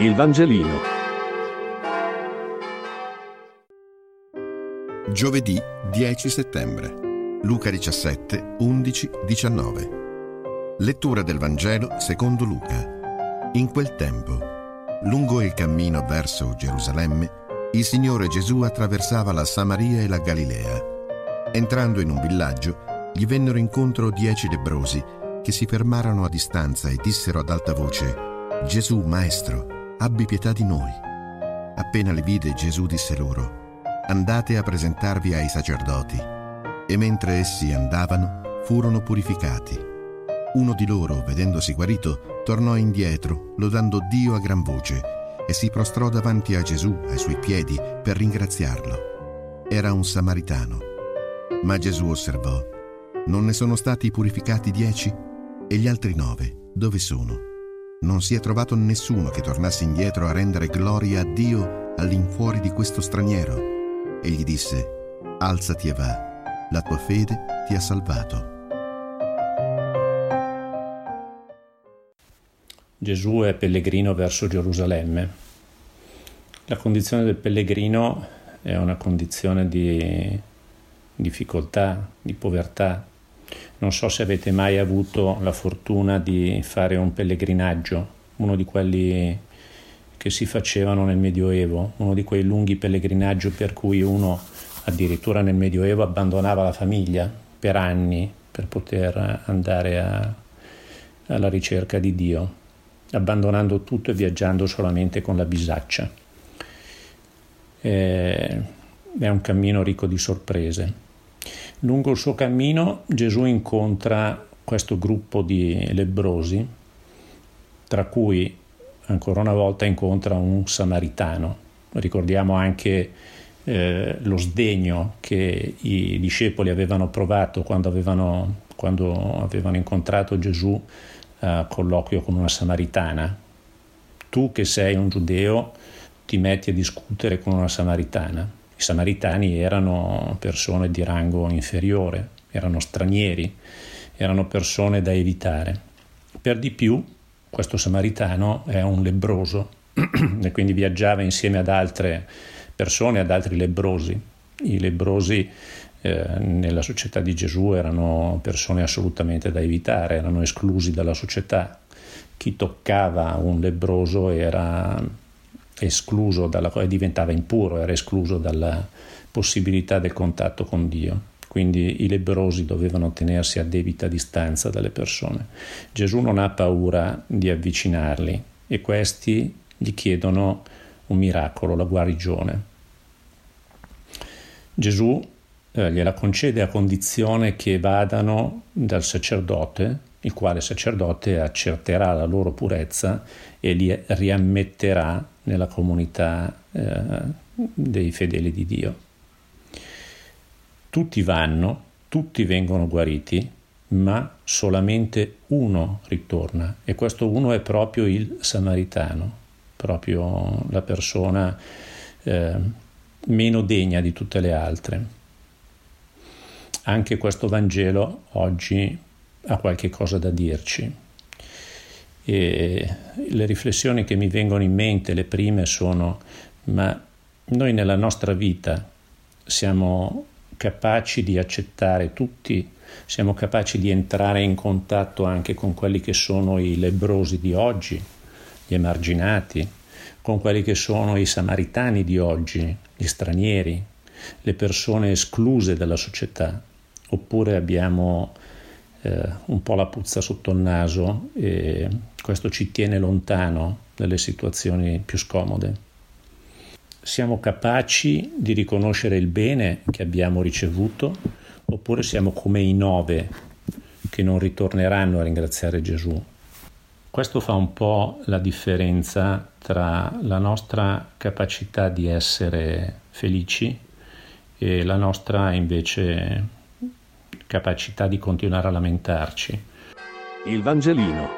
Il Vangelino. Giovedì 10 settembre. Luca 17, 11, 19. Lettura del Vangelo secondo Luca. In quel tempo, lungo il cammino verso Gerusalemme, il Signore Gesù attraversava la Samaria e la Galilea. Entrando in un villaggio, gli vennero incontro dieci lebrosi che si fermarono a distanza e dissero ad alta voce, Gesù, Maestro, abbi pietà di noi. Appena li vide Gesù disse loro, andate a presentarvi ai sacerdoti. E mentre essi andavano, furono purificati. Uno di loro, vedendosi guarito, tornò indietro, lodando Dio a gran voce, e si prostrò davanti a Gesù ai suoi piedi per ringraziarlo. Era un samaritano. Ma Gesù osservò, non ne sono stati purificati dieci? E gli altri nove, dove sono? Non si è trovato nessuno che tornasse indietro a rendere gloria a Dio all'infuori di questo straniero. E gli disse, alzati e va, la tua fede ti ha salvato. Gesù è pellegrino verso Gerusalemme. La condizione del pellegrino è una condizione di difficoltà, di povertà, non so se avete mai avuto la fortuna di fare un pellegrinaggio, uno di quelli che si facevano nel Medioevo, uno di quei lunghi pellegrinaggi per cui uno addirittura nel Medioevo abbandonava la famiglia per anni per poter andare a, alla ricerca di Dio, abbandonando tutto e viaggiando solamente con la bisaccia. È, è un cammino ricco di sorprese. Lungo il suo cammino Gesù incontra questo gruppo di lebrosi, tra cui ancora una volta incontra un samaritano. Ricordiamo anche eh, lo sdegno che i discepoli avevano provato quando avevano, quando avevano incontrato Gesù a colloquio con una samaritana. Tu che sei un giudeo ti metti a discutere con una samaritana. I samaritani erano persone di rango inferiore, erano stranieri, erano persone da evitare. Per di più, questo samaritano è un lebroso e quindi viaggiava insieme ad altre persone, ad altri lebrosi. I lebrosi eh, nella società di Gesù erano persone assolutamente da evitare, erano esclusi dalla società. Chi toccava un lebroso era dalla, diventava impuro, era escluso dalla possibilità del contatto con Dio. Quindi i lebrosi dovevano tenersi a debita distanza dalle persone. Gesù non ha paura di avvicinarli e questi gli chiedono un miracolo, la guarigione. Gesù eh, gliela concede a condizione che vadano dal sacerdote, il quale sacerdote accerterà la loro purezza e li riammetterà nella comunità eh, dei fedeli di Dio. Tutti vanno, tutti vengono guariti, ma solamente uno ritorna e questo uno è proprio il samaritano, proprio la persona eh, meno degna di tutte le altre. Anche questo Vangelo oggi ha qualche cosa da dirci. E le riflessioni che mi vengono in mente, le prime, sono ma noi nella nostra vita siamo capaci di accettare tutti, siamo capaci di entrare in contatto anche con quelli che sono i lebrosi di oggi, gli emarginati, con quelli che sono i samaritani di oggi, gli stranieri, le persone escluse dalla società, oppure abbiamo eh, un po' la puzza sotto il naso e questo ci tiene lontano dalle situazioni più scomode. Siamo capaci di riconoscere il bene che abbiamo ricevuto oppure siamo come i nove che non ritorneranno a ringraziare Gesù. Questo fa un po' la differenza tra la nostra capacità di essere felici e la nostra invece capacità di continuare a lamentarci. Il Vangelino.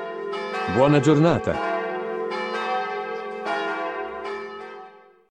Buona giornata.